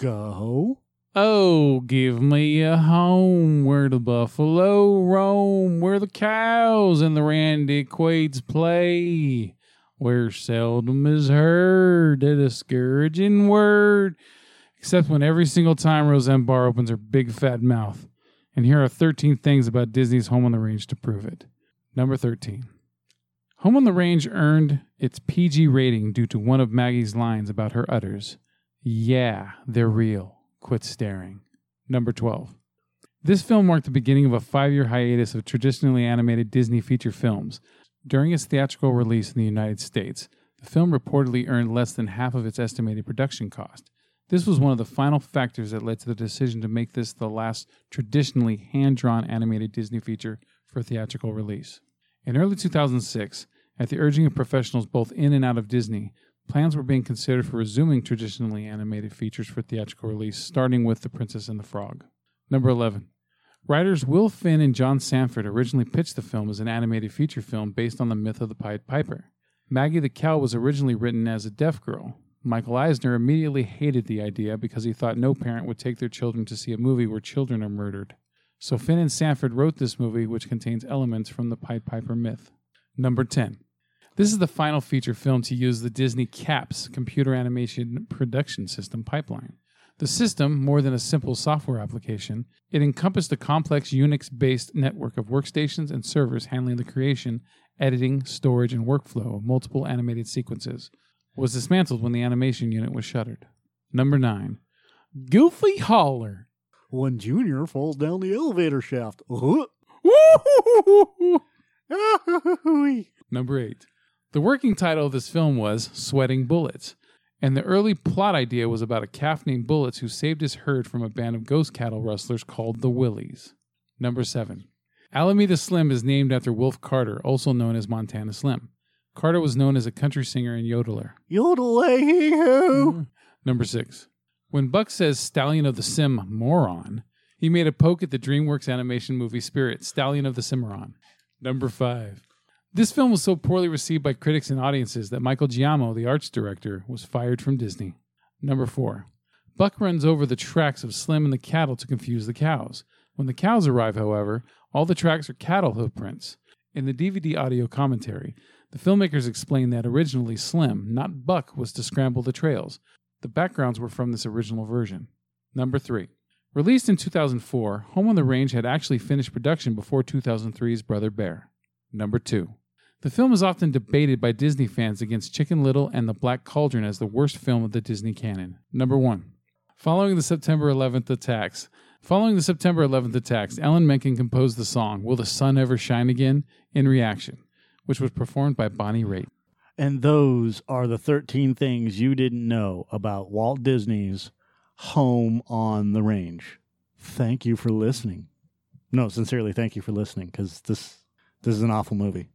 Go. Oh, give me a home where the buffalo roam, where the cows and the randy quads play, where seldom is heard a discouraging word, except when every single time Roseanne Barr opens her big fat mouth. And here are 13 things about Disney's Home on the Range to prove it. Number 13. Home on the Range earned its PG rating due to one of Maggie's lines about her udders. Yeah, they're real. Quit staring. Number 12. This film marked the beginning of a five year hiatus of traditionally animated Disney feature films. During its theatrical release in the United States, the film reportedly earned less than half of its estimated production cost. This was one of the final factors that led to the decision to make this the last traditionally hand drawn animated Disney feature for theatrical release. In early 2006, at the urging of professionals both in and out of Disney, plans were being considered for resuming traditionally animated features for theatrical release, starting with The Princess and the Frog. Number 11. Writers Will Finn and John Sanford originally pitched the film as an animated feature film based on the myth of the Pied Piper. Maggie the Cow was originally written as a deaf girl. Michael Eisner immediately hated the idea because he thought no parent would take their children to see a movie where children are murdered. So Finn and Sanford wrote this movie, which contains elements from the Pied Piper myth. Number 10. This is the final feature film to use the Disney CAPS computer animation production system pipeline. The system, more than a simple software application, it encompassed a complex Unix-based network of workstations and servers handling the creation, editing, storage, and workflow of multiple animated sequences. Was dismantled when the animation unit was shuttered. Number 9. Goofy Holler. When Junior falls down the elevator shaft. Uh-huh. Number 8. The working title of this film was Sweating Bullets, and the early plot idea was about a calf named Bullets who saved his herd from a band of ghost cattle rustlers called the Willies. Number 7. Alameda Slim is named after Wilf Carter, also known as Montana Slim. Carter was known as a country singer and yodeler. Yodel hee hoo. Mm-hmm. Number 6. When Buck says Stallion of the Sim moron, he made a poke at the DreamWorks animation movie Spirit, Stallion of the Cimarron. Number 5. This film was so poorly received by critics and audiences that Michael Giaimo, the arts director, was fired from Disney. Number 4. Buck runs over the tracks of Slim and the cattle to confuse the cows. When the cows arrive, however, all the tracks are cattle hoofprints. In the DVD audio commentary, the filmmakers explained that originally Slim, not Buck, was to scramble the trails. The backgrounds were from this original version. Number 3. Released in 2004, Home on the Range had actually finished production before 2003's Brother Bear. Number 2. The film is often debated by Disney fans against Chicken Little and The Black Cauldron as the worst film of the Disney canon. Number 1. Following the September 11th attacks, following the September 11th attacks, Alan Menken composed the song "Will the Sun Ever Shine Again" in reaction, which was performed by Bonnie Raitt. And those are the 13 things you didn't know about Walt Disney's Home on the Range. Thank you for listening. No, sincerely, thank you for listening because this this is an awful movie.